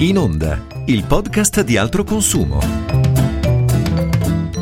In Onda, il podcast di altro consumo.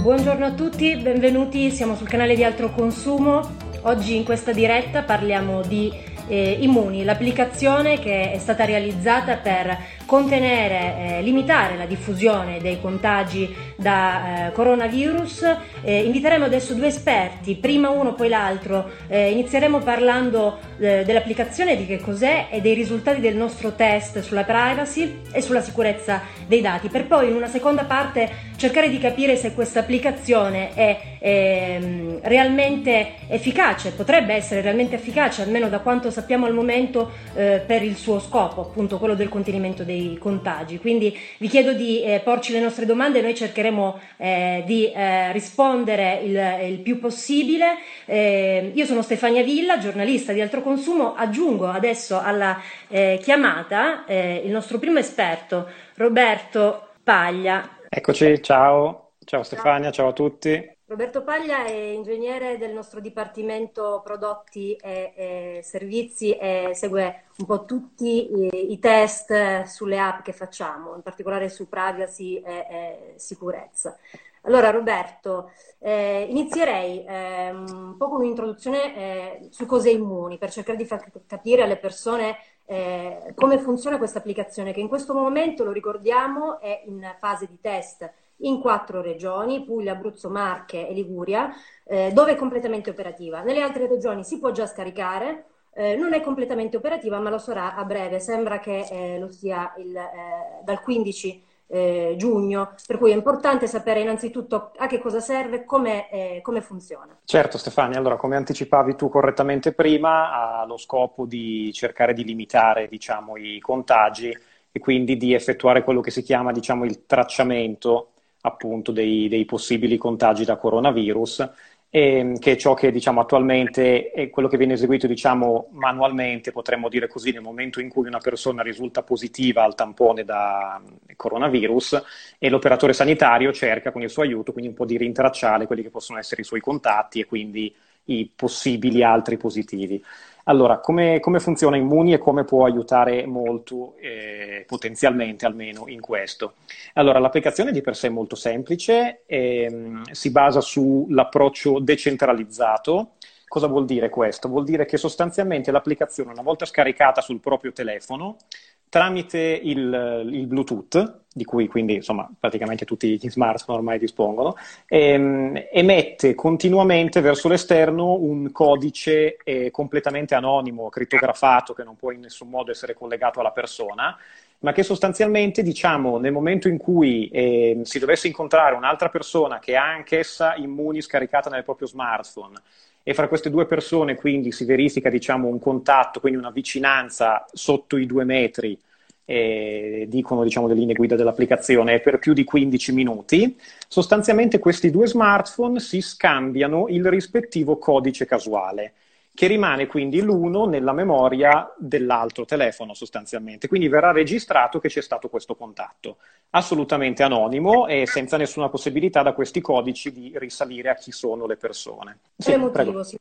Buongiorno a tutti, benvenuti, siamo sul canale di altro consumo. Oggi in questa diretta parliamo di eh, Immuni, l'applicazione che è stata realizzata per contenere, eh, limitare la diffusione dei contagi da eh, coronavirus. Eh, inviteremo adesso due esperti, prima uno poi l'altro. Eh, inizieremo parlando eh, dell'applicazione, di che cos'è e dei risultati del nostro test sulla privacy e sulla sicurezza dei dati, per poi in una seconda parte cercare di capire se questa applicazione è ehm, realmente efficace, potrebbe essere realmente efficace, almeno da quanto sappiamo al momento, eh, per il suo scopo, appunto quello del contenimento dei dei contagi. Quindi vi chiedo di eh, porci le nostre domande, noi cercheremo eh, di eh, rispondere il, il, più possibile. Eh, io sono Stefania Villa, giornalista di Altro Consumo, aggiungo adesso alla eh, chiamata eh, il nostro primo esperto, Roberto Paglia. Eccoci, ciao, ciao Stefania, ciao a tutti. Roberto Paglia è ingegnere del nostro Dipartimento Prodotti e, e Servizi e segue un po' tutti i, i, test sulle app che facciamo, in particolare su privacy e, e sicurezza. Allora Roberto, eh, inizierei eh, un po' con un'introduzione eh, su cose immuni per cercare di far capire alle persone eh, come funziona questa applicazione che in questo momento, lo ricordiamo, è in fase di test in quattro regioni, Puglia, Abruzzo, Marche e Liguria, eh, dove è completamente operativa. Nelle altre regioni si può già scaricare, eh, non è completamente operativa, ma lo sarà a breve, sembra che eh, lo sia il, eh, dal 15 eh, giugno, per cui è importante sapere innanzitutto a che cosa serve, come, eh, come funziona. Certo Stefania, allora come anticipavi tu correttamente prima, ha lo scopo di cercare di limitare diciamo, i contagi e quindi di effettuare quello che si chiama diciamo, il tracciamento appunto dei, dei possibili contagi da coronavirus, e, che è ciò che diciamo, attualmente è quello che viene eseguito diciamo, manualmente, potremmo dire così, nel momento in cui una persona risulta positiva al tampone da coronavirus e l'operatore sanitario cerca con il suo aiuto quindi un po' di rintracciare quelli che possono essere i suoi contatti e quindi i possibili altri positivi. Allora, come, come funziona Immuni e come può aiutare molto, eh, potenzialmente almeno, in questo? Allora, l'applicazione di per sé è molto semplice, ehm, si basa sull'approccio decentralizzato. Cosa vuol dire questo? Vuol dire che sostanzialmente l'applicazione, una volta scaricata sul proprio telefono, tramite il, il, Bluetooth, di cui quindi insomma praticamente tutti gli smartphone ormai dispongono, ehm, emette continuamente verso l'esterno un codice eh, completamente anonimo, crittografato, che non può in nessun modo essere collegato alla persona, ma che sostanzialmente, diciamo, nel momento in cui eh, si dovesse incontrare un'altra persona che ha anch'essa immuni scaricata nel proprio smartphone, e fra queste due persone quindi si verifica diciamo, un contatto, quindi una vicinanza sotto i due metri, eh, dicono diciamo, le linee guida dell'applicazione, per più di 15 minuti, sostanzialmente questi due smartphone si scambiano il rispettivo codice casuale che rimane quindi l'uno nella memoria dell'altro telefono sostanzialmente. Quindi verrà registrato che c'è stato questo contatto, assolutamente anonimo e senza nessuna possibilità da questi codici di risalire a chi sono le persone. Sì, motivo prego. si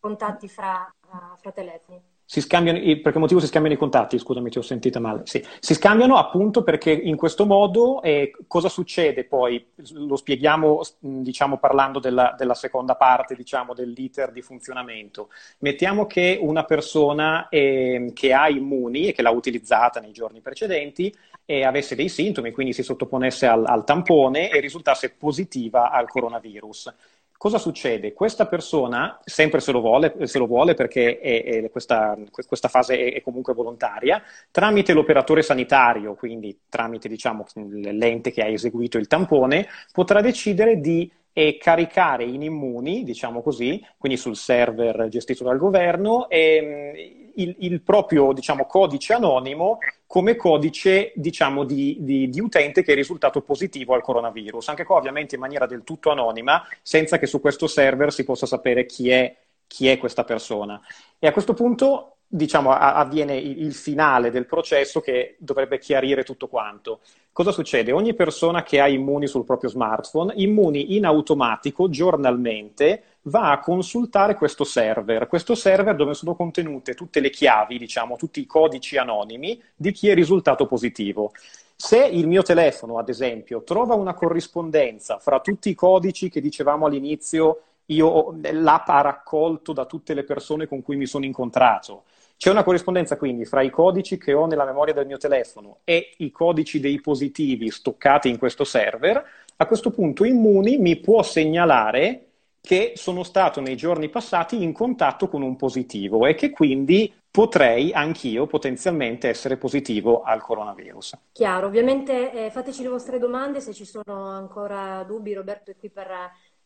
contatti fra, uh, fra telefoni? Si scambiano, per che motivo si scambiano i contatti? Scusami, ti ho sentita male. Sì. Si scambiano appunto perché in questo modo eh, cosa succede poi? Lo spieghiamo diciamo, parlando della, della seconda parte diciamo, dell'iter di funzionamento. Mettiamo che una persona eh, che ha immuni e che l'ha utilizzata nei giorni precedenti e avesse dei sintomi, quindi si sottoponesse al, al tampone e risultasse positiva al coronavirus cosa succede? Questa persona, sempre se lo vuole, se lo vuole perché è, è questa, questa, fase è, comunque volontaria, tramite l'operatore sanitario, quindi tramite diciamo, l'ente che ha eseguito il tampone, potrà decidere di e caricare in immuni, diciamo così, quindi sul server gestito dal governo, ehm, il, il, proprio diciamo, codice anonimo come codice diciamo, di, di, di, utente che è risultato positivo al coronavirus. Anche qua ovviamente in maniera del tutto anonima, senza che su questo server si possa sapere chi è, chi è questa persona. E a questo punto diciamo, avviene il finale del processo che dovrebbe chiarire tutto quanto. Cosa succede? Ogni persona che ha Immuni sul proprio smartphone, Immuni in automatico, giornalmente, va a consultare questo server. Questo server dove sono contenute tutte le chiavi, diciamo, tutti i codici anonimi di chi è risultato positivo. Se il mio telefono, ad esempio, trova una corrispondenza fra tutti i codici che dicevamo all'inizio, io, l'app ha raccolto da tutte le persone con cui mi sono incontrato, c'è una corrispondenza quindi fra i codici che ho nella memoria del mio telefono e i codici dei positivi stoccati in questo server, a questo punto Immuni mi può segnalare che sono stato nei giorni passati in contatto con un positivo e che quindi potrei anch'io potenzialmente essere positivo al coronavirus. Chiaro, ovviamente eh, fateci le vostre domande se ci sono ancora dubbi, Roberto è qui per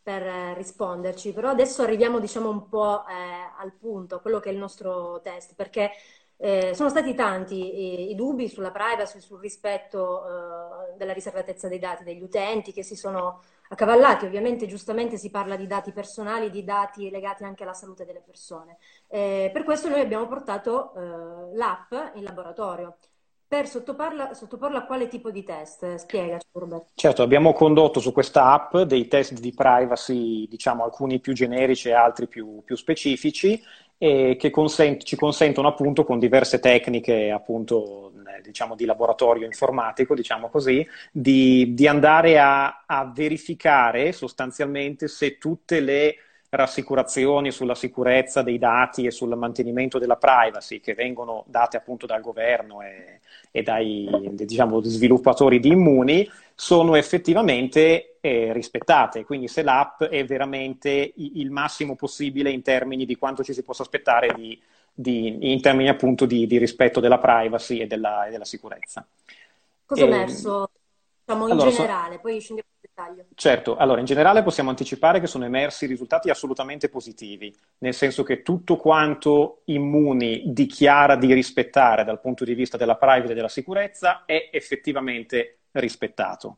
per risponderci, però adesso arriviamo diciamo un po' eh, al punto, a quello che è il nostro test, perché eh, sono stati tanti i, i, dubbi sulla privacy, sul rispetto eh, della riservatezza dei dati degli utenti che si sono accavallati. Ovviamente, giustamente si parla di dati personali, di dati legati anche alla salute delle persone. Eh, per questo noi abbiamo portato eh, l'app in laboratorio. Per sottoporla, sottoporla a quale tipo di test? Spiegaci, Roberto. Certo, abbiamo condotto su questa app dei test di privacy, diciamo alcuni più generici e altri più, più specifici, che consent- ci consentono appunto con diverse tecniche appunto diciamo di laboratorio informatico, diciamo così, di, di andare a, a verificare sostanzialmente se tutte le rassicurazioni sulla sicurezza dei dati e sul mantenimento della privacy che vengono date appunto dal governo e, e dai diciamo, sviluppatori di immuni sono effettivamente eh, rispettate. Quindi se l'app è veramente il massimo possibile in termini di quanto ci si possa aspettare di, di, in termini appunto di, di, rispetto della privacy e della, e della sicurezza. Cosa è emerso diciamo, in allora, generale? So... Poi scendiamo. Certo, allora in generale possiamo anticipare che sono emersi risultati assolutamente positivi, nel senso che tutto quanto Immuni dichiara di rispettare dal punto di vista della privacy e della sicurezza è effettivamente rispettato.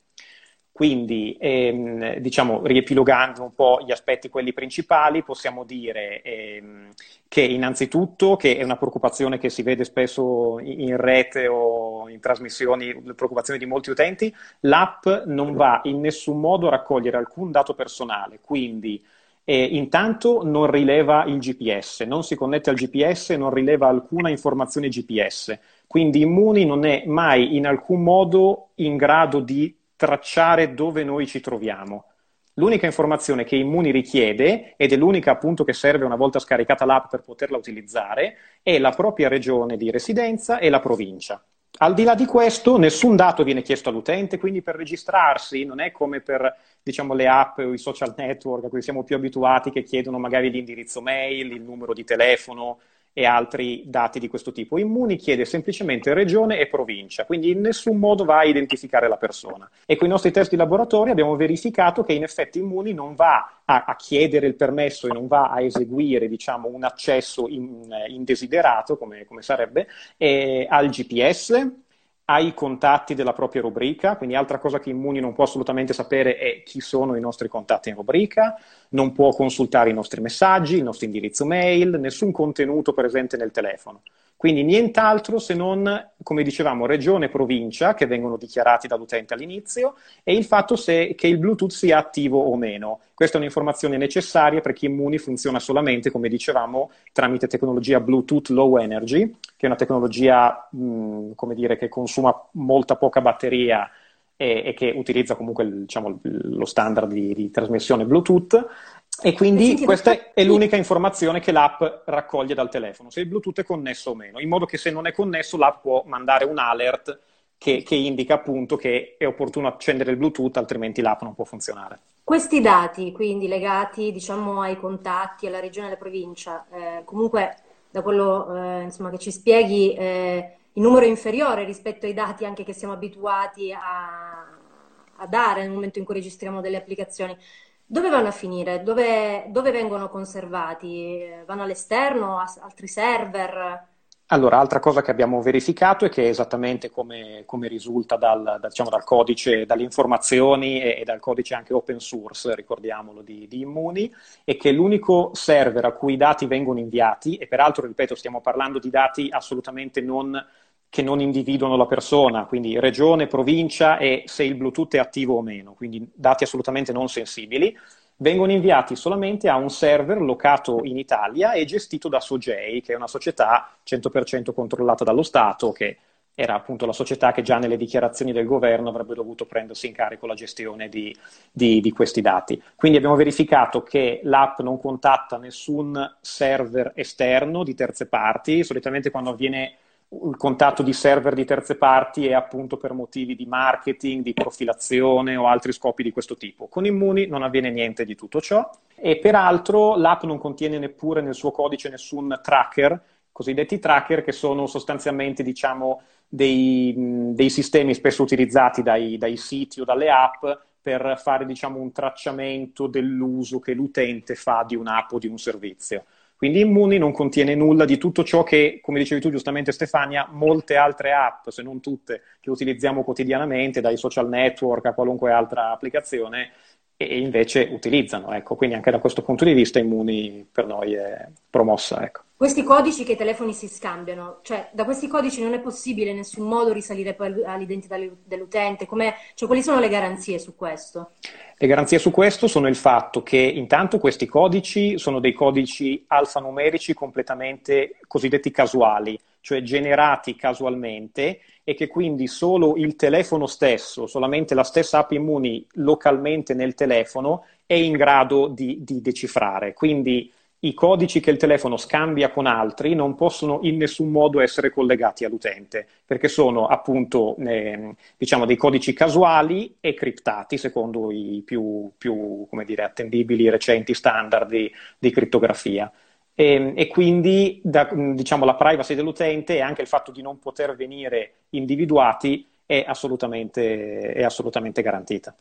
Quindi, ehm, diciamo, riepilogando un po' gli aspetti quelli principali, possiamo dire ehm, che innanzitutto, che è una preoccupazione che si vede spesso in rete o in trasmissioni, preoccupazione di molti utenti, l'app non va in nessun modo a raccogliere alcun dato personale, quindi eh, intanto non rileva il GPS, non si connette al GPS, non rileva alcuna informazione GPS, quindi Immuni non è mai in alcun modo in grado di tracciare dove noi ci troviamo. L'unica informazione che Immuni richiede, ed è l'unica appunto che serve una volta scaricata l'app per poterla utilizzare, è la propria regione di residenza e la provincia. Al di là di questo, nessun dato viene chiesto all'utente, quindi per registrarsi non è come per diciamo, le app o i social network a cui siamo più abituati che chiedono magari l'indirizzo mail, il numero di telefono, e altri dati di questo tipo. Immuni chiede semplicemente regione e provincia, quindi in nessun modo va a identificare la persona. E con i nostri test di laboratorio abbiamo verificato che in effetti Immuni non va a, a chiedere il permesso e non va a eseguire diciamo, un accesso in, indesiderato, come, come sarebbe, eh, al GPS, ai contatti della propria rubrica, quindi altra cosa che Immuni non può assolutamente sapere è chi sono i nostri contatti in rubrica, non può consultare i nostri messaggi, il nostro indirizzo mail, nessun contenuto presente nel telefono. Quindi nient'altro se non, come dicevamo, regione e provincia che vengono dichiarati dall'utente all'inizio e il fatto se, che il Bluetooth sia attivo o meno. Questa è un'informazione necessaria perché Immuni funziona solamente, come dicevamo, tramite tecnologia Bluetooth Low Energy, che è una tecnologia, mh, come dire, che consuma molta poca batteria e, e che utilizza comunque diciamo, lo standard di, di trasmissione Bluetooth e quindi questa è l'unica informazione che l'app raccoglie dal telefono, se il Bluetooth è connesso o meno, in modo che se non è connesso l'app può mandare un alert che, che indica appunto che è opportuno accendere il Bluetooth, altrimenti l'app non può funzionare. Questi dati, quindi legati diciamo, ai contatti, alla regione e alla provincia, eh, comunque da quello eh, insomma, che ci spieghi, eh, il numero inferiore rispetto ai dati anche che siamo abituati a, a dare nel momento in cui registriamo delle applicazioni. Dove vanno a finire? Dove, dove vengono conservati? Vanno all'esterno, a altri server? Allora, altra cosa che abbiamo verificato è che esattamente come, come risulta dal, da, diciamo, dal, codice, dalle informazioni e, e, dal codice anche open source, ricordiamolo, di, di, Immuni, è che l'unico server a cui i dati vengono inviati, e peraltro, ripeto, stiamo parlando di dati assolutamente non, che non individuano la persona, quindi regione, provincia e se il Bluetooth è attivo o meno, quindi dati assolutamente non sensibili, vengono inviati solamente a un server locato in Italia e gestito da Sogei, che è una società 100% controllata dallo Stato, che era appunto la società che già nelle dichiarazioni del governo avrebbe dovuto prendersi in carico la gestione di, di, di questi dati. Quindi abbiamo verificato che l'app non contatta nessun server esterno di terze parti, solitamente quando avviene il contatto di server di terze parti è appunto per motivi di marketing, di profilazione o altri scopi di questo tipo. Con Immuni non avviene niente di tutto ciò e peraltro l'app non contiene neppure nel suo codice nessun tracker, cosiddetti tracker che sono sostanzialmente diciamo dei, dei sistemi spesso utilizzati dai, dai siti o dalle app per fare diciamo un tracciamento dell'uso che l'utente fa di un'app o di un servizio. Quindi Immuni non contiene nulla di tutto ciò che, come dicevi tu giustamente Stefania, molte altre app, se non tutte, che utilizziamo quotidianamente, dai social network a qualunque altra applicazione, e invece utilizzano. Ecco. Quindi anche da questo punto di vista Immuni per noi è promossa. Ecco. Questi codici che i telefoni si scambiano, cioè da questi codici non è possibile in nessun modo risalire poi all'identità dell'utente? Come, cioè, quali sono le garanzie su questo? Le garanzie su questo sono il fatto che intanto questi codici sono dei codici alfanumerici completamente cosiddetti casuali, cioè generati casualmente e che quindi solo il telefono stesso, solamente la stessa app Immuni localmente nel telefono è in grado di, di decifrare. Quindi i codici che il telefono scambia con altri non possono in nessun modo essere collegati all'utente, perché sono appunto eh, diciamo dei codici casuali e criptati secondo i più, più dire, attendibili recenti standard di, di crittografia. E, ehm, e, quindi da, diciamo, la privacy dell'utente e anche il fatto di non poter venire individuati è assolutamente, è assolutamente garantita.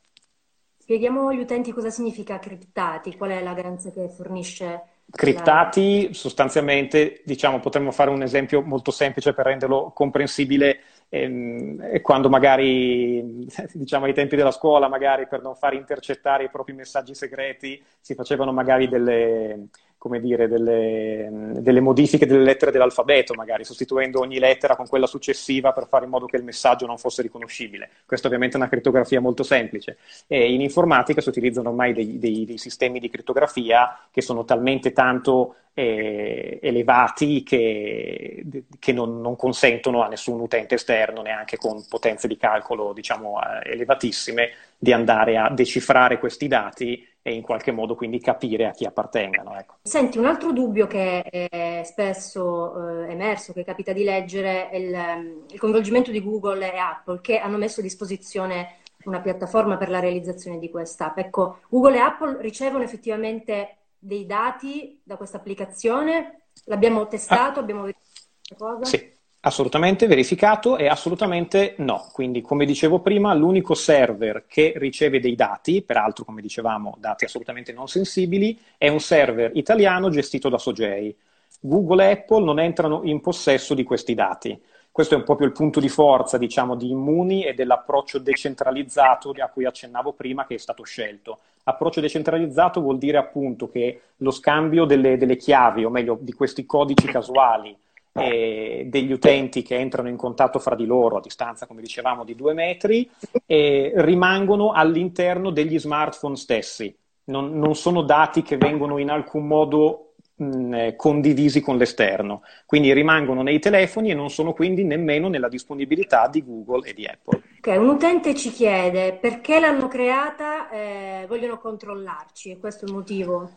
Spieghiamo agli utenti cosa significa criptati, qual è la garanzia che fornisce criptati sostanzialmente, diciamo, potremmo fare un esempio molto semplice per renderlo comprensibile, ehm, quando magari, diciamo, ai tempi della scuola, magari per non far intercettare i propri messaggi segreti, si facevano magari delle, come dire, delle, delle, modifiche delle lettere dell'alfabeto, magari sostituendo ogni lettera con quella successiva per fare in modo che il messaggio non fosse riconoscibile. Questa ovviamente è una crittografia molto semplice. E in informatica si utilizzano ormai dei, dei, dei sistemi di crittografia che sono talmente tanto eh, elevati che, che non, non, consentono a nessun utente esterno, neanche con potenze di calcolo diciamo, eh, elevatissime, di andare a decifrare questi dati e in qualche modo quindi capire a chi appartengano. Ecco. Senti, un altro dubbio che è spesso eh, emerso, che capita di leggere, è il, ehm, il coinvolgimento di Google e Apple che hanno messo a disposizione una piattaforma per la realizzazione di quest'app. Ecco, Google e Apple ricevono effettivamente dei dati da questa applicazione? L'abbiamo testato, ah. abbiamo verificato cosa? Sì, assolutamente verificato e assolutamente no. Quindi, come dicevo prima, l'unico server che riceve dei dati, peraltro, come dicevamo, dati assolutamente non sensibili, è un server italiano gestito da Sogei. Google e Apple non entrano in possesso di questi dati. Questo è proprio il punto di forza, diciamo, di Immuni e dell'approccio decentralizzato a cui accennavo prima che è stato scelto. Approccio decentralizzato vuol dire appunto che lo scambio delle, delle chiavi, o meglio, di questi codici casuali eh, degli utenti che entrano in contatto fra di loro a distanza, come dicevamo, di due metri, eh, rimangono all'interno degli smartphone stessi. Non, non sono dati che vengono in alcun modo mh, eh, condivisi con l'esterno, quindi rimangono nei telefoni e non sono quindi nemmeno nella disponibilità di Google e di Apple. Ok, un utente ci chiede perché l'hanno creata, eh, vogliono controllarci, e questo è il motivo.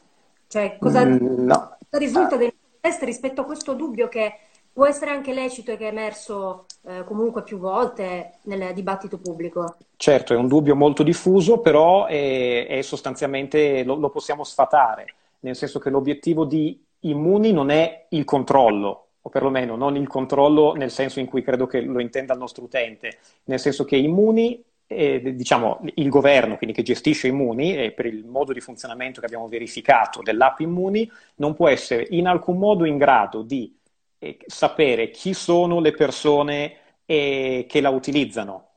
Cioè, cosa, mm, no. cosa risulta del test rispetto a questo dubbio che può essere anche lecito e che è emerso eh, comunque più volte nel dibattito pubblico. Certo, è un dubbio molto diffuso, però è, è sostanzialmente lo, lo, possiamo sfatare nel senso che l'obiettivo di Immuni non è il controllo, o perlomeno non il controllo nel senso in cui credo che lo intenda il nostro utente, nel senso che Immuni eh, diciamo, il governo, quindi che gestisce Immuni, e per il modo di funzionamento che abbiamo verificato dell'app Immuni, non può essere in alcun modo in grado di sapere chi sono le persone eh, che la utilizzano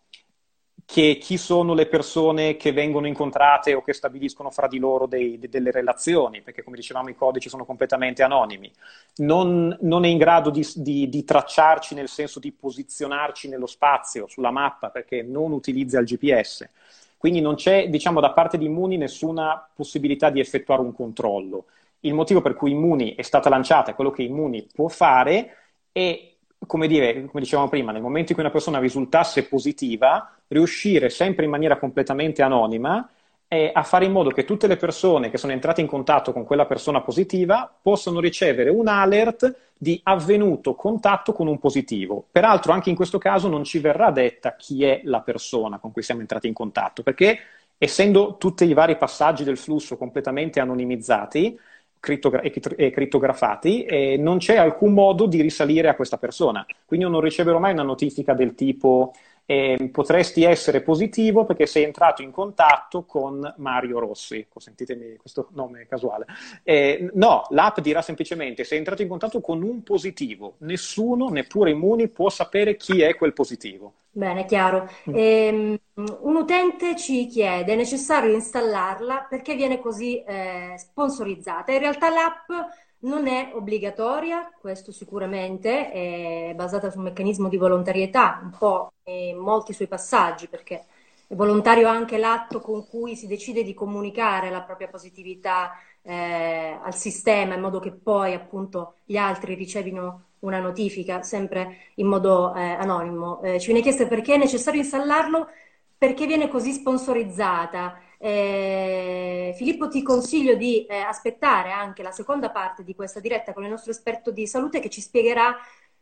che chi sono le persone che vengono incontrate o che stabiliscono fra di loro dei, de, delle relazioni, perché come dicevamo i codici sono completamente anonimi, non, non è in grado di, di, di, tracciarci nel senso di posizionarci nello spazio, sulla mappa, perché non utilizza il GPS. Quindi non c'è, diciamo, da parte di Immuni nessuna possibilità di effettuare un controllo. Il motivo per cui Immuni è stata lanciata, quello che Immuni può fare, è come, dire, come dicevamo prima, nel momento in cui una persona risultasse positiva, riuscire sempre in maniera completamente anonima eh, a fare in modo che tutte le persone che sono entrate in contatto con quella persona positiva possano ricevere un alert di avvenuto contatto con un positivo. Peraltro anche in questo caso non ci verrà detta chi è la persona con cui siamo entrati in contatto, perché essendo tutti i vari passaggi del flusso completamente anonimizzati, e crittografati e non c'è alcun modo di risalire a questa persona. Quindi io non riceverò mai una notifica del tipo eh, potresti essere positivo perché sei entrato in contatto con Mario Rossi. Consentitemi questo nome casuale. Eh, no, l'app dirà semplicemente sei entrato in contatto con un positivo. Nessuno, neppure Immuni, può sapere chi è quel positivo. Bene, chiaro. Mm. Ehm, un utente ci chiede, è necessario installarla perché viene così eh, sponsorizzata. In realtà l'app non è obbligatoria, questo sicuramente è basata su un meccanismo di volontarietà, un po' in molti suoi passaggi, perché è volontario anche l'atto con cui si decide di comunicare la propria positività eh, al sistema, in modo che poi appunto gli altri ricevino una notifica, sempre in modo eh, anonimo. Eh, ci viene chiesto perché è necessario installarlo, perché viene così sponsorizzata. Eh, Filippo, ti consiglio di eh, aspettare anche la seconda parte di questa diretta con il nostro esperto di salute che ci spiegherà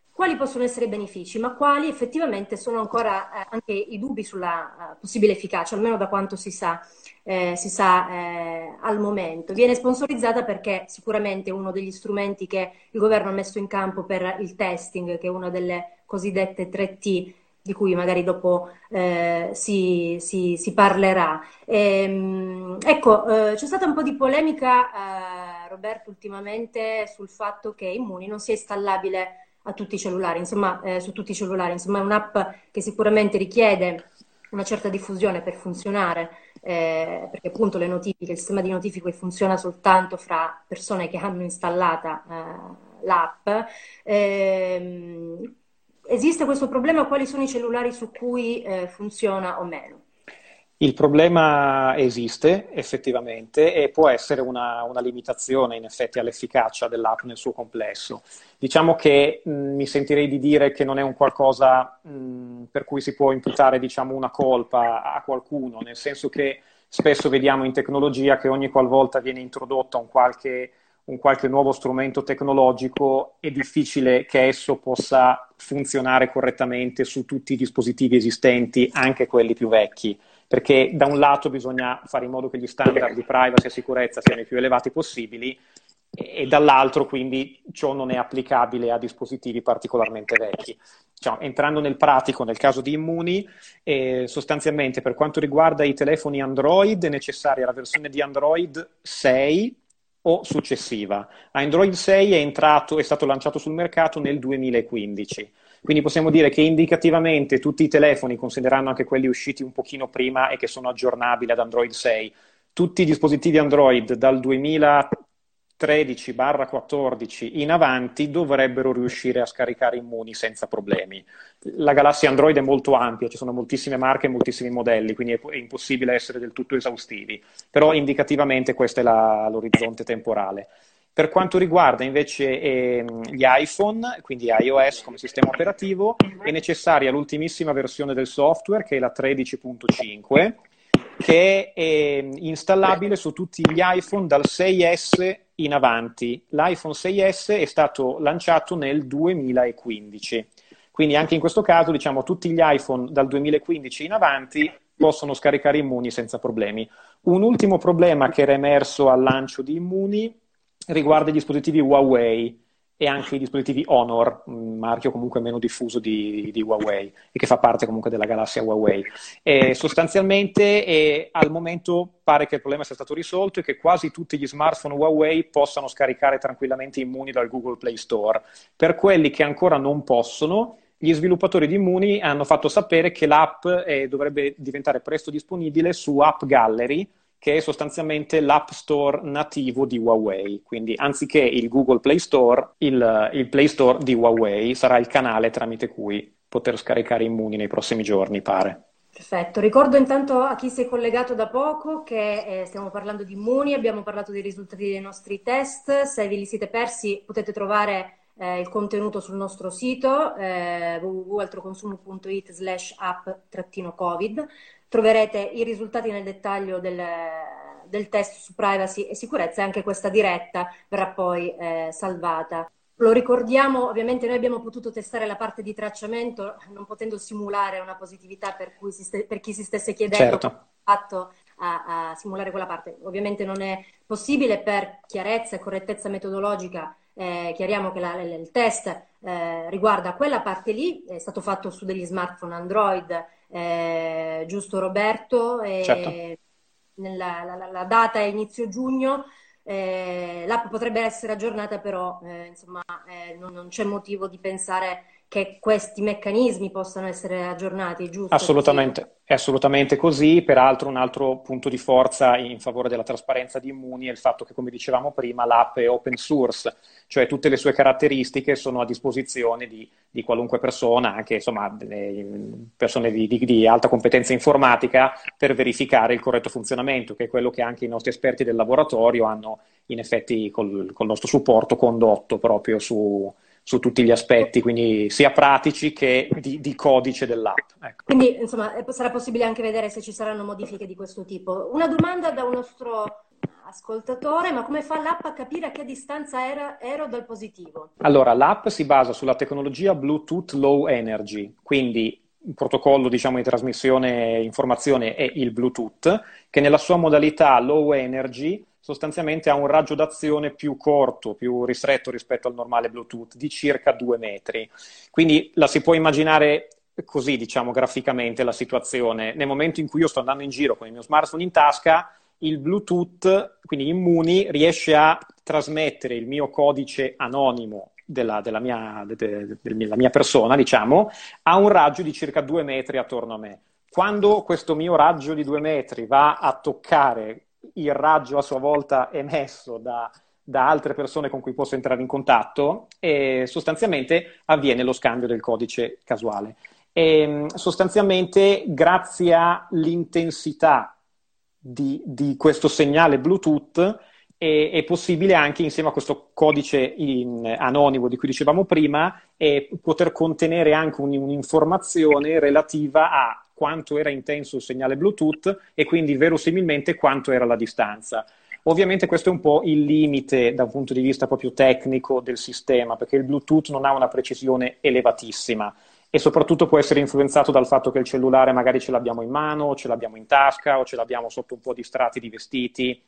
quali possono essere i benefici, ma quali effettivamente sono ancora eh, anche i dubbi sulla uh, possibile efficacia, almeno da quanto si sa, eh, si sa eh, al momento. Viene sponsorizzata perché sicuramente uno degli strumenti che il governo ha messo in campo per il testing, che è una delle cosiddette 3T di cui magari dopo eh, si, si, si, parlerà. E, ehm, ecco, eh, c'è stata un po' di polemica, eh, Roberto, ultimamente sul fatto che Immuni non sia installabile a tutti i cellulari, insomma, eh, su tutti i cellulari, insomma è un'app che sicuramente richiede una certa diffusione per funzionare, eh, perché appunto le notifiche, il sistema di notifiche funziona soltanto fra persone che hanno installata eh, l'app. Esiste questo problema? Quali sono i cellulari su cui eh, funziona o meno? Il problema esiste effettivamente e può essere una, una, limitazione in effetti all'efficacia dell'app nel suo complesso. Diciamo che mh, mi sentirei di dire che non è un qualcosa mh, per cui si può imputare diciamo, una colpa a qualcuno, nel senso che spesso vediamo in tecnologia che ogni qualvolta viene introdotto un qualche un qualche nuovo strumento tecnologico, è difficile che esso possa funzionare correttamente su tutti i dispositivi esistenti, anche quelli più vecchi, perché da un lato bisogna fare in modo che gli standard di privacy e sicurezza siano i più elevati possibili e dall'altro quindi ciò non è applicabile a dispositivi particolarmente vecchi. Cioè, entrando nel pratico, nel caso di Immuni, eh, sostanzialmente per quanto riguarda i telefoni Android è necessaria la versione di Android 6 o successiva. Android 6 è, entrato, è stato lanciato sul mercato nel 2015. Quindi possiamo dire che indicativamente tutti i telefoni, considerando anche quelli usciti un pochino prima e che sono aggiornabili ad Android 6, tutti i dispositivi Android dal 2000 13-14 in avanti dovrebbero riuscire a scaricare Immuni senza problemi. La galassia Android è molto ampia, ci sono moltissime marche e moltissimi modelli, quindi è, impossibile essere del tutto esaustivi, però indicativamente questo è la, l'orizzonte temporale. Per quanto riguarda invece eh, gli iPhone, quindi iOS come sistema operativo, è necessaria l'ultimissima versione del software che è la 13.5 che è installabile su tutti gli iPhone dal 6S in avanti. L'iPhone 6S è stato lanciato nel 2015. Quindi anche in questo caso, diciamo, tutti gli iPhone dal 2015 in avanti possono scaricare Immuni senza problemi. Un ultimo problema che era emerso al lancio di Immuni riguarda i dispositivi Huawei. E anche i dispositivi Honor, marchio comunque meno diffuso di, di Huawei e che fa parte comunque della galassia Huawei. E sostanzialmente e al momento pare che il problema sia stato risolto e che quasi tutti gli smartphone Huawei possano scaricare tranquillamente Immuni dal Google Play Store. Per quelli che ancora non possono, gli sviluppatori di Immuni hanno fatto sapere che l'app eh, dovrebbe diventare presto disponibile su App Gallery, che è sostanzialmente l'App Store nativo di Huawei. Quindi anziché il Google Play Store, il, il Play Store di Huawei sarà il canale tramite cui poter scaricare Immuni nei prossimi giorni, pare. Perfetto, ricordo intanto a chi si è collegato da poco che eh, stiamo parlando di Immuni, abbiamo parlato dei risultati dei nostri test, se ve li siete persi potete trovare eh, il contenuto sul nostro sito eh, www.altroconsumo.it slash app-covid troverete i risultati nel dettaglio del, del, test su privacy e sicurezza e anche questa diretta verrà poi eh, salvata. Lo ricordiamo, ovviamente noi abbiamo potuto testare la parte di tracciamento non potendo simulare una positività per, ste, per chi si stesse chiedendo certo. fatto a, a, simulare quella parte. Ovviamente non è possibile per chiarezza e correttezza metodologica. Eh, chiariamo che la, il test eh, riguarda quella parte lì, è stato fatto su degli smartphone Android eh, giusto Roberto? E certo. nella, la, la, data è inizio giugno, eh, l'app potrebbe essere aggiornata, però eh, insomma, eh, non, non, c'è motivo di pensare che questi meccanismi possano essere aggiornati, giusto? Assolutamente, è assolutamente così. Peraltro un altro punto di forza in favore della trasparenza di Immuni è il fatto che, come dicevamo prima, l'app è open source, cioè tutte le sue caratteristiche sono a disposizione di, di qualunque persona, anche insomma, persone di, di, di, alta competenza informatica, per verificare il corretto funzionamento, che è quello che anche i nostri esperti del laboratorio hanno in effetti col, col nostro supporto condotto proprio su su tutti gli aspetti, quindi sia pratici che di, di codice dell'app. Ecco. Quindi insomma sarà possibile anche vedere se ci saranno modifiche di questo tipo. Una domanda da un nostro ascoltatore, ma come fa l'app a capire a che distanza era, ero dal positivo? Allora, l'app si basa sulla tecnologia Bluetooth Low Energy, quindi il protocollo diciamo, di trasmissione informazione è il Bluetooth, che nella sua modalità low energy sostanzialmente ha un raggio d'azione più corto, più ristretto rispetto al normale Bluetooth, di circa due metri. Quindi la si può immaginare così, diciamo, graficamente la situazione. Nel momento in cui io sto andando in giro con il mio smartphone in tasca, il Bluetooth, quindi Immuni, riesce a trasmettere il mio codice anonimo della, della, mia, de, de, della mia persona, diciamo, a un raggio di circa due metri attorno a me. Quando questo mio raggio di due metri va a toccare il raggio a sua volta emesso da, da altre persone con cui posso entrare in contatto e sostanzialmente avviene lo scambio del codice casuale. E, sostanzialmente, grazie all'intensità di, di questo segnale Bluetooth, è, è, possibile anche insieme a questo codice in, anonimo di cui dicevamo prima, poter contenere anche un, un'informazione relativa a quanto era intenso il segnale Bluetooth e quindi verosimilmente quanto era la distanza. Ovviamente questo è un po' il limite da un punto di vista proprio tecnico del sistema, perché il Bluetooth non ha una precisione elevatissima e soprattutto può essere influenzato dal fatto che il cellulare magari ce l'abbiamo in mano, ce l'abbiamo in tasca o ce l'abbiamo sotto un po' di strati di vestiti.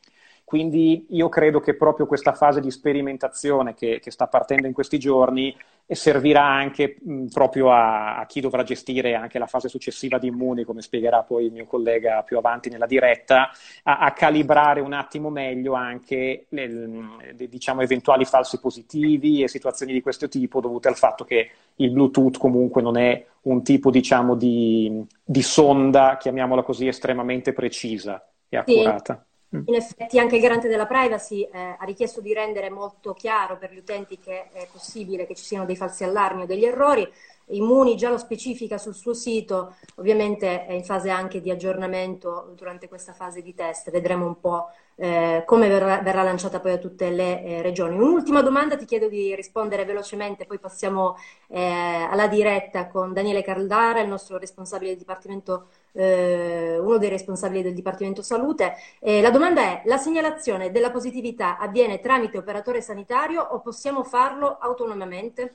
Quindi io credo che proprio questa fase di sperimentazione che, che sta partendo in questi giorni servirà anche mh, proprio a, a, chi dovrà gestire anche la fase successiva di Immuni, come spiegherà poi il mio collega più avanti nella diretta, a, a calibrare un attimo meglio anche le, le, diciamo, eventuali falsi positivi e situazioni di questo tipo dovute al fatto che il Bluetooth comunque non è un tipo diciamo, di, di sonda, chiamiamola così, estremamente precisa e accurata. Sì. Mm. In effetti anche il garante della privacy eh, ha richiesto di rendere molto chiaro per gli utenti che è possibile che ci siano dei falsi allarmi o degli errori. Immuni già lo specifica sul suo sito, ovviamente è in fase anche di aggiornamento durante questa fase di test, vedremo un po' eh, come verrà, verrà, lanciata poi a tutte le eh, regioni. Un'ultima domanda, ti chiedo di rispondere velocemente, poi passiamo eh, alla diretta con Daniele Caldara, il nostro responsabile del Dipartimento eh, uno dei responsabili del Dipartimento Salute. Eh, la domanda è, la segnalazione della positività avviene tramite operatore sanitario o possiamo farlo autonomamente?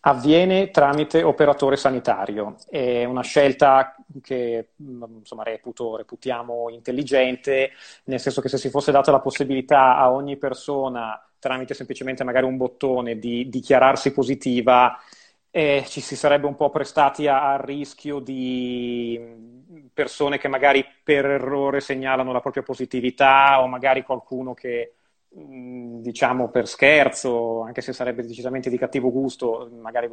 avviene tramite operatore sanitario. È una scelta che insomma, reputo, reputiamo intelligente, nel senso che se si fosse data la possibilità a ogni persona, tramite semplicemente magari un bottone, di dichiararsi positiva, eh, ci si sarebbe un po' prestati al rischio di persone che magari per errore segnalano la propria positività o magari qualcuno che diciamo per scherzo, anche se sarebbe decisamente di cattivo gusto, magari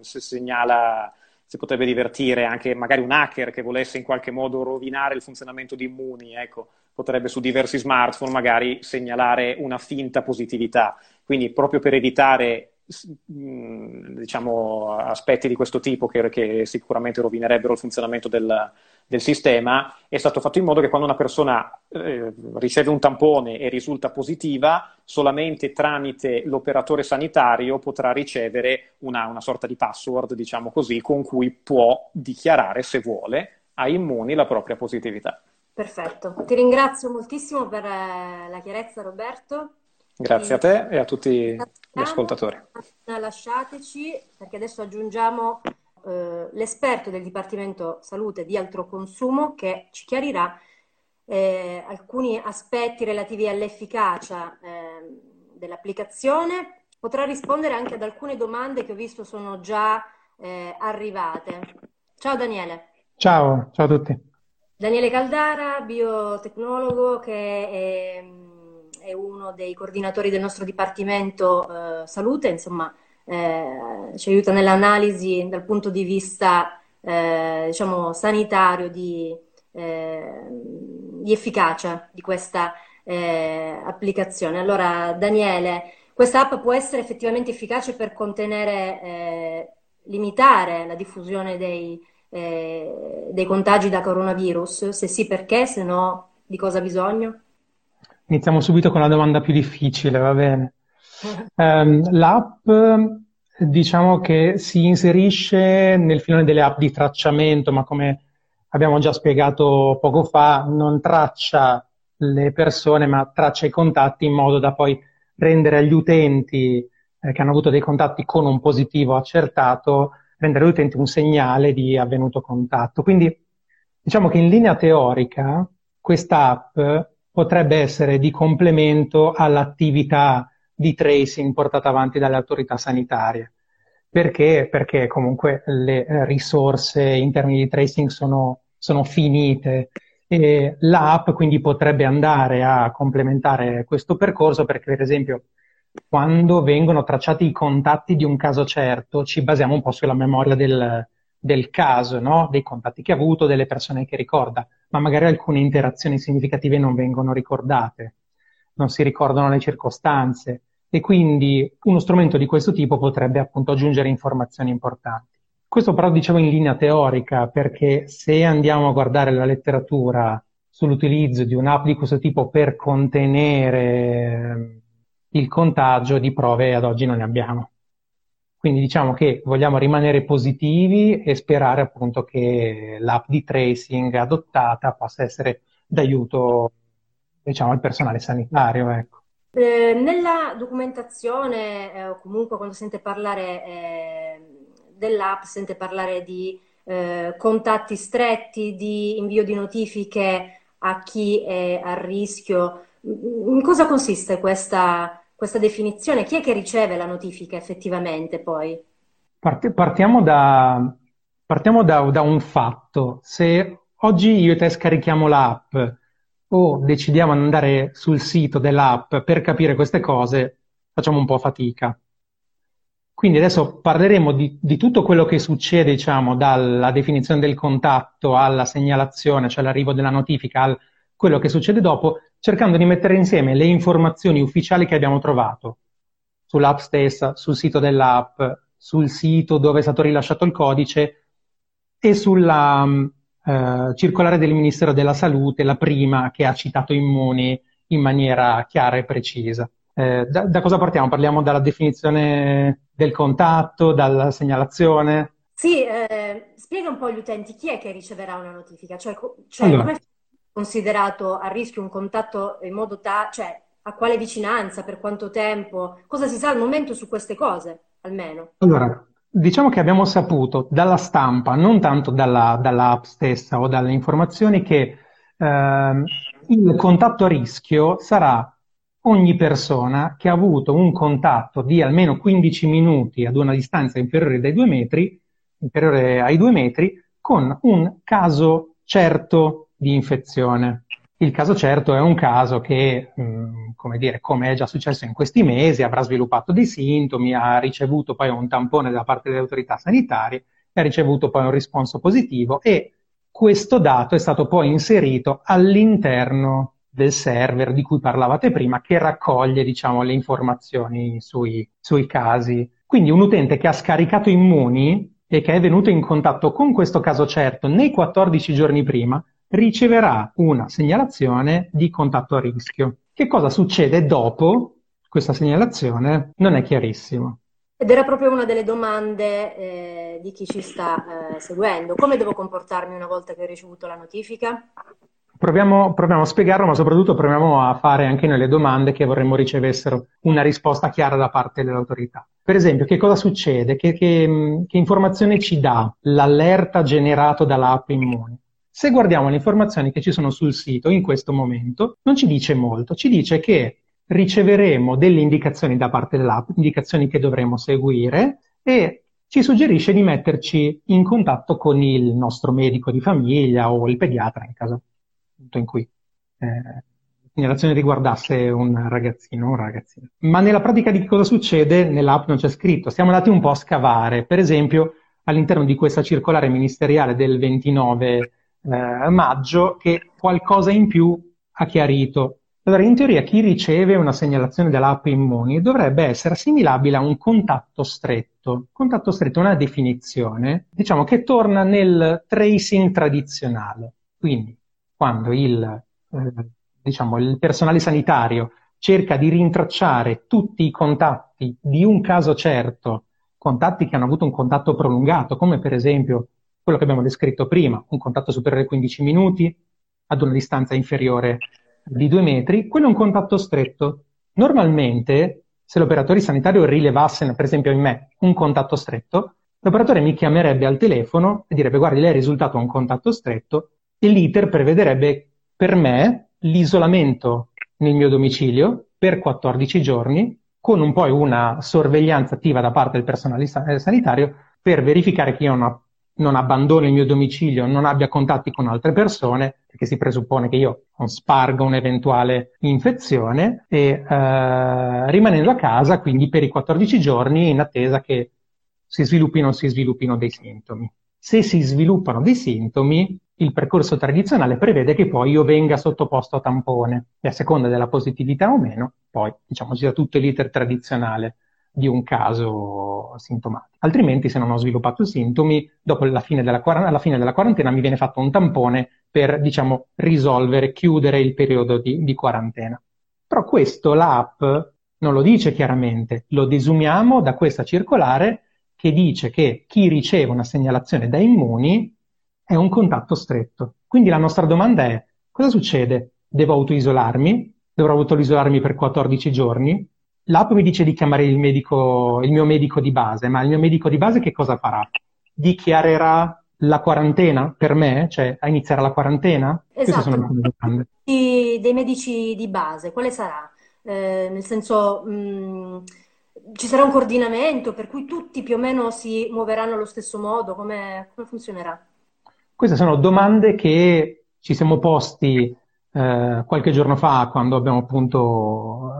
se segnala, si potrebbe divertire anche magari un hacker che volesse in qualche modo rovinare il funzionamento di Immuni, ecco, potrebbe su diversi smartphone magari segnalare una finta positività. Quindi proprio per evitare diciamo, aspetti di questo tipo che, che sicuramente rovinerebbero il funzionamento del, del sistema, è stato fatto in modo che quando una persona eh, riceve un tampone e risulta positiva, solamente tramite l'operatore sanitario potrà ricevere una, una sorta di password, diciamo così, con cui può dichiarare, se vuole, a Immuni la propria positività. Perfetto, ti ringrazio moltissimo per eh, la chiarezza Roberto. Grazie a te e a tutti gli ascoltatori. Lasciateci perché adesso aggiungiamo eh, l'esperto del Dipartimento Salute di Altro Consumo che ci chiarirà eh, alcuni aspetti relativi all'efficacia eh, dell'applicazione. Potrà rispondere anche ad alcune domande che ho visto sono già eh, arrivate. Ciao Daniele. Ciao, ciao a tutti. Daniele Caldara, biotecnologo che è, è uno dei coordinatori del nostro Dipartimento eh, Salute, insomma eh, ci aiuta nell'analisi dal punto di vista eh, diciamo, sanitario di, eh, di, efficacia di questa eh, applicazione. Allora, Daniele, questa app può essere effettivamente efficace per contenere, limitare la diffusione dei, eh, dei contagi da coronavirus? Se sì, perché? Se no, di cosa ha bisogno? Iniziamo subito con la domanda più difficile, va bene. Um, l'app diciamo che si inserisce nel filone delle app di tracciamento, ma come abbiamo già spiegato poco fa, non traccia le persone, ma traccia i contatti in modo da poi rendere agli utenti eh, che hanno avuto dei contatti con un positivo accertato, rendere agli utenti un segnale di avvenuto contatto. Quindi diciamo che in linea teorica questa app potrebbe essere di complemento all'attività di tracing portata avanti dalle autorità sanitarie. Perché? Perché comunque le eh, risorse in termini di tracing sono, sono finite e l'app quindi potrebbe andare a complementare questo percorso perché per esempio quando vengono tracciati i contatti di un caso certo ci basiamo un po' sulla memoria del, del caso, no? dei contatti che ha avuto, delle persone che ricorda, ma magari alcune interazioni significative non vengono ricordate, non si ricordano le circostanze e quindi uno strumento di questo tipo potrebbe appunto aggiungere informazioni importanti. Questo però dicevo in linea teorica perché se andiamo a guardare la letteratura sull'utilizzo di un'app di questo tipo per contenere il contagio di prove ad oggi non ne abbiamo. Quindi diciamo che vogliamo rimanere positivi e sperare appunto che l'app di tracing adottata possa essere d'aiuto diciamo, al personale sanitario. Ecco. Eh, nella documentazione eh, o comunque quando sente parlare eh, dell'app, sente parlare di eh, contatti stretti, di invio di notifiche a chi è a rischio. In cosa consiste questa, questa definizione? Chi è che riceve la notifica effettivamente poi? partiamo da, partiamo da, da un fatto. Se oggi io e te scarichiamo l'app o decidiamo di andare sul sito dell'app per capire queste cose, facciamo un po' fatica. Quindi adesso parleremo di, di tutto quello che succede, diciamo, dalla definizione del contatto alla segnalazione, cioè l'arrivo della notifica, a quello che succede dopo, cercando di mettere insieme le informazioni ufficiali che abbiamo trovato sull'app stessa, sul sito dell'app, sul sito dove è stato rilasciato il codice e sulla, eh, circolare del Ministero della Salute, la prima che ha citato Immuni in maniera chiara e precisa. Eh, da, da, cosa partiamo? Parliamo dalla definizione del contatto, dalla segnalazione? Sì, eh, spiega un po' agli utenti chi è che riceverà una notifica, cioè, cioè allora. come considerato a rischio un contatto in modo tale, cioè a quale vicinanza, per quanto tempo, cosa si sa al momento su queste cose, almeno? Allora, Diciamo che abbiamo saputo dalla stampa, non tanto dalla, dall'app stessa o dalle informazioni, che eh, il contatto a rischio sarà ogni persona che ha avuto un contatto di almeno 15 minuti ad una distanza inferiore due metri, inferiore ai due metri con un caso certo di infezione. Il caso certo è un caso che, mm, come dire, come è già successo in questi mesi, avrà sviluppato dei sintomi, ha ricevuto poi un tampone da parte delle autorità sanitarie, ha ricevuto poi un risponso positivo e questo dato è stato poi inserito all'interno del server di cui parlavate prima, che raccoglie, diciamo, le informazioni sui, sui casi. Quindi un utente che ha scaricato Immuni e che è venuto in contatto con questo caso certo nei 14 giorni prima, riceverà una segnalazione di contatto a rischio. Che cosa succede dopo questa segnalazione non è chiarissimo. Ed era proprio una delle domande eh, di chi ci sta eh, seguendo. Come devo comportarmi una volta che ho ricevuto la notifica? Proviamo, proviamo, a spiegarlo, ma soprattutto proviamo a fare anche noi le domande che vorremmo ricevessero una risposta chiara da parte dell'autorità. Per esempio, che cosa succede? Che, che, che informazione ci dà l'allerta generato dall'app Immuni? Se guardiamo le informazioni che ci sono sul sito in questo momento, non ci dice molto, ci dice che riceveremo delle indicazioni da parte dell'app, indicazioni che dovremo seguire e ci suggerisce di metterci in contatto con il nostro medico di famiglia o il pediatra in caso in cui eh, la segnalazione riguardasse un ragazzino o un ragazzino. Ma nella pratica di cosa succede? Nell'app non c'è scritto. Siamo andati un po' a scavare. Per esempio, all'interno di questa circolare ministeriale del 29 eh, maggio che qualcosa in più ha chiarito. Allora, in teoria, chi riceve una segnalazione dell'app Immuni dovrebbe essere assimilabile a un contatto stretto. Contatto stretto è una definizione, diciamo, che torna nel tracing tradizionale. Quindi, quando il, eh, diciamo, il personale sanitario cerca di rintracciare tutti i contatti di un caso certo, contatti che hanno avuto un contatto prolungato, come per esempio quello che abbiamo descritto prima, un contatto superiore ai 15 minuti ad una distanza inferiore di 2 metri, quello è un contatto stretto. Normalmente, se l'operatore sanitario rilevasse, per esempio in me, un contatto stretto, l'operatore mi chiamerebbe al telefono e direbbe guardi, lei è risultato un contatto stretto e l'iter prevederebbe per me l'isolamento nel mio domicilio per 14 giorni con un poi una sorveglianza attiva da parte del personale sanitario per verificare che io non non abbandoni il mio domicilio, non abbia contatti con altre persone, perché si presuppone che io non sparga un'eventuale infezione, e eh, rimanendo a casa quindi per i 14 giorni in attesa che si sviluppino o si sviluppino dei sintomi. Se si sviluppano dei sintomi, il percorso tradizionale prevede che poi io venga sottoposto a tampone e a seconda della positività o meno, poi diciamo sia tutto l'iter tradizionale di un caso sintomatico. Altrimenti, se non ho sviluppato sintomi, dopo la fine della, alla fine della quarantena mi viene fatto un tampone per, diciamo, risolvere, chiudere il periodo di, di quarantena. Però questo l'app non lo dice chiaramente, lo desumiamo da questa circolare che dice che chi riceve una segnalazione da immuni è un contatto stretto. Quindi la nostra domanda è cosa succede? Devo autoisolarmi? Dovrò autoisolarmi per 14 giorni? L'app mi dice di chiamare il, medico, il mio medico di base, ma il mio medico di base che cosa farà? Dichiarerà la quarantena per me? Cioè, a iniziare la quarantena? Esatto. Queste sono le domande. I, dei medici di base, quale sarà? Eh, nel senso, mh, mm, ci sarà un coordinamento per cui tutti più o meno si muoveranno allo stesso modo? Come, come funzionerà? Queste sono domande che ci siamo posti eh, qualche giorno fa quando abbiamo appunto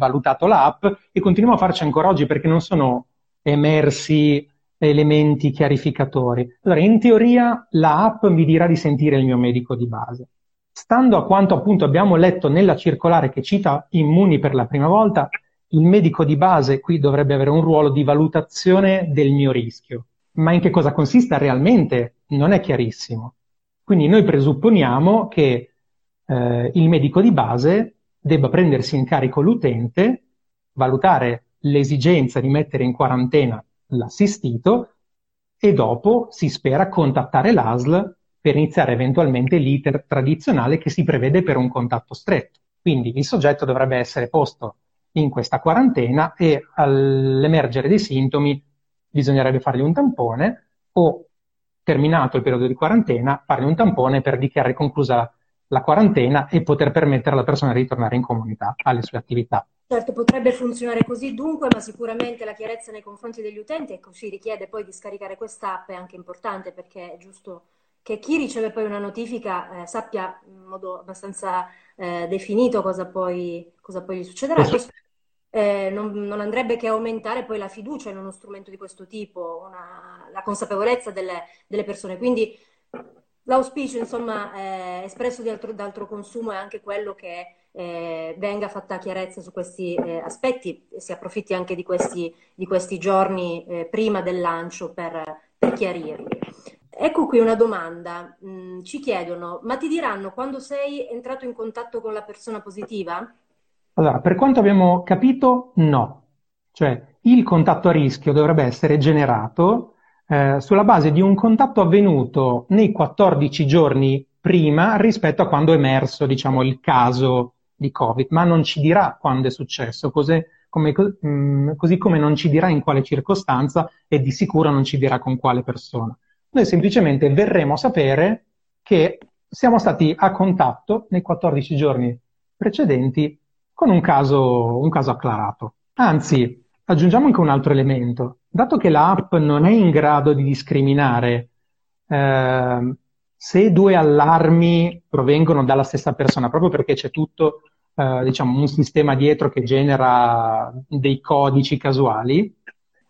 valutato l'app e continuiamo a farci ancora oggi perché non sono emersi elementi chiarificatori. Allora, in teoria l'app mi dirà di sentire il mio medico di base. Stando a quanto appunto abbiamo letto nella circolare che cita Immuni per la prima volta, il medico di base qui dovrebbe avere un ruolo di valutazione del mio rischio. Ma in che cosa consista realmente non è chiarissimo. Quindi noi presupponiamo che eh, il medico di base debba prendersi in carico l'utente, valutare l'esigenza di mettere in quarantena l'assistito e dopo si spera contattare l'ASL per iniziare eventualmente l'iter tradizionale che si prevede per un contatto stretto. Quindi il soggetto dovrebbe essere posto in questa quarantena e all'emergere dei sintomi bisognerebbe fargli un tampone o terminato il periodo di quarantena, fargli un tampone per dichiarare conclusa la quarantena e poter permettere alla persona di ritornare in comunità alle sue attività. Certo, potrebbe funzionare così dunque, ma sicuramente la chiarezza nei confronti degli utenti e così richiede poi di scaricare quest'app è anche importante perché è giusto che chi riceve poi una notifica eh, sappia in modo abbastanza eh, definito cosa poi, cosa poi, gli succederà. Questo, eh, non, non, andrebbe che aumentare poi la fiducia in uno strumento di questo tipo, una, la consapevolezza delle, delle persone. Quindi L'auspicio, insomma, eh, espresso altro, d'altro consumo è anche quello che eh, venga fatta chiarezza su questi eh, aspetti e si approfitti anche di questi, di questi giorni eh, prima del lancio per, per, chiarirli. Ecco qui una domanda. Mm, ci chiedono, ma ti diranno quando sei entrato in contatto con la persona positiva? Allora, per quanto abbiamo capito, no. Cioè, il contatto a rischio dovrebbe essere generato eh, sulla base di un contatto avvenuto nei 14 giorni prima rispetto a quando è emerso, diciamo, il caso di Covid, ma non ci dirà quando è successo, così come, mh, mm, così come non ci dirà in quale circostanza e di sicuro non ci dirà con quale persona. Noi semplicemente verremo a sapere che siamo stati a contatto nei 14 giorni precedenti con un caso, un caso acclarato. Anzi, aggiungiamo anche un altro elemento dato che l'app non è in grado di discriminare eh, se due allarmi provengono dalla stessa persona, proprio perché c'è tutto eh, diciamo, un sistema dietro che genera dei codici casuali,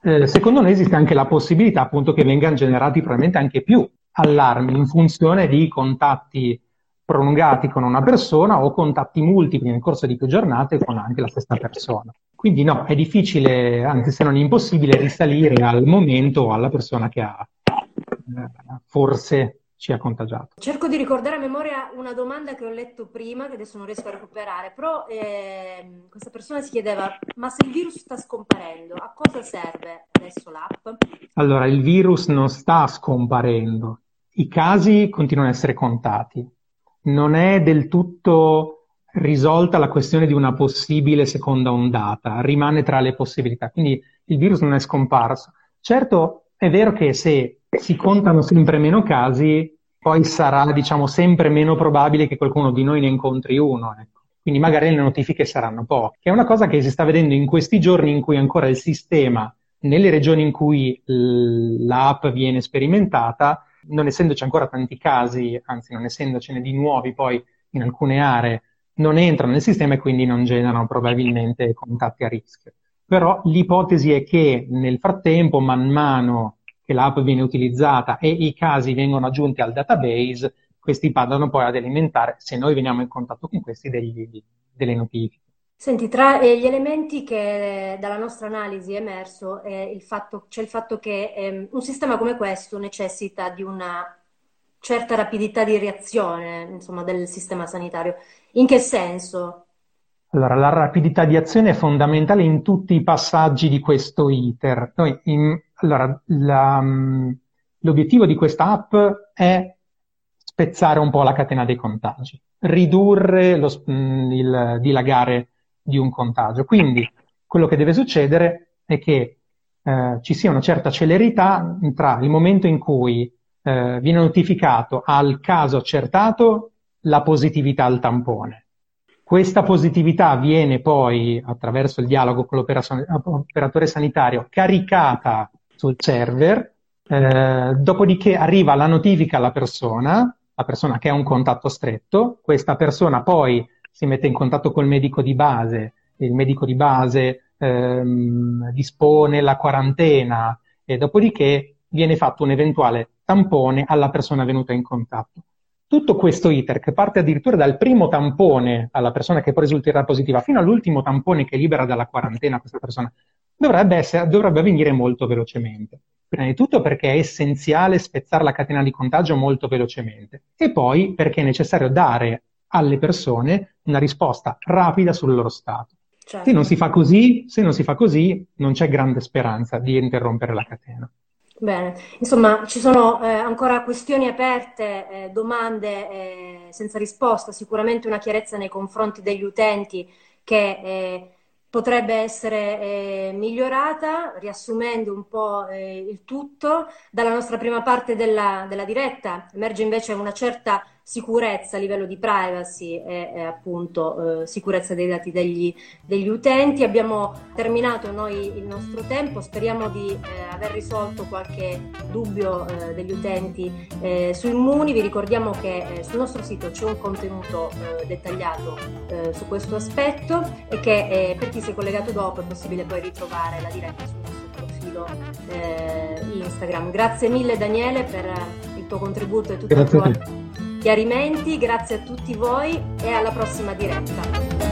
eh, secondo noi esiste anche la possibilità appunto che vengano generati probabilmente anche più allarmi in funzione di contatti prolungati con una persona o contatti multipli nel corso di più giornate con anche la stessa persona. Quindi no, è difficile, anche se non impossibile, risalire al momento o alla persona che ha eh, forse ci ha contagiato. Cerco di ricordare a memoria una domanda che ho letto prima, che adesso non riesco a recuperare, però eh, questa persona si chiedeva, ma se il virus sta scomparendo, a cosa serve adesso l'app? Allora, il virus non sta scomparendo, i casi continuano ad essere contati non è del tutto risolta la questione di una possibile seconda ondata, rimane tra le possibilità, quindi il virus non è scomparso. Certo, è vero che se si contano sempre meno casi, poi sarà, diciamo, sempre meno probabile che qualcuno di noi ne incontri uno. Ecco. Quindi magari le notifiche saranno poche. È una cosa che si sta vedendo in questi giorni in cui ancora il sistema, nelle regioni in cui l'app viene sperimentata, non essendoci ancora tanti casi, anzi non essendocene di nuovi poi in alcune aree, non entrano nel sistema e quindi non generano probabilmente contatti a rischio. Però l'ipotesi è che nel frattempo, man mano che l'app viene utilizzata e i casi vengono aggiunti al database, questi vadano poi ad alimentare, se noi veniamo in contatto con questi, degli, delle notifiche. Senti, tra eh, gli elementi che dalla nostra analisi è emerso c'è il fatto che eh, un sistema come questo necessita di una certa rapidità di reazione insomma, del sistema sanitario. In che senso? Allora, la rapidità di azione è fondamentale in tutti i passaggi di questo iter. Noi in, allora, la, mm, l'obiettivo di questa app è spezzare un po' la catena dei contagi, ridurre lo, mm, il dilagare di un contagio. Quindi quello che deve succedere è che eh, ci sia una certa celerità tra il momento in cui eh, viene notificato al caso accertato la positività al tampone. Questa positività viene poi, attraverso il dialogo con l'operatore sanitario, caricata sul server, eh, dopodiché arriva la notifica alla persona, la persona che ha un contatto stretto, questa persona poi si mette in contatto col medico di base, il medico di base ehm, dispone la quarantena e dopodiché viene fatto un eventuale tampone alla persona venuta in contatto. Tutto questo iter, che parte addirittura dal primo tampone alla persona che poi risulterà positiva, fino all'ultimo tampone che libera dalla quarantena questa persona, dovrebbe, essere, dovrebbe avvenire molto velocemente. Prima di tutto perché è essenziale spezzare la catena di contagio molto velocemente e poi perché è necessario dare alle persone una risposta rapida sul loro stato. Certo. Se non si fa così, se non si fa così, non c'è grande speranza di interrompere la catena. Bene, insomma, ci sono eh, ancora questioni aperte, eh, domande eh, senza risposta, sicuramente una chiarezza nei confronti degli utenti che eh, potrebbe essere eh, migliorata, riassumendo un po' eh, il tutto. Dalla nostra prima parte della, della diretta emerge invece una certa sicurezza a livello di privacy e, e appunto eh, sicurezza dei dati degli, degli, utenti. Abbiamo terminato noi il nostro tempo, speriamo di eh, aver risolto qualche dubbio eh, degli utenti eh, su Immuni. Vi ricordiamo che eh, sul nostro sito c'è un contenuto eh, dettagliato su questo aspetto e che per chi si è collegato dopo è possibile poi ritrovare la diretta sul nostro profilo Instagram. Grazie mille Daniele per il tuo contributo e tutta Grazie la tua chiarimenti, grazie a tutti voi e alla prossima diretta.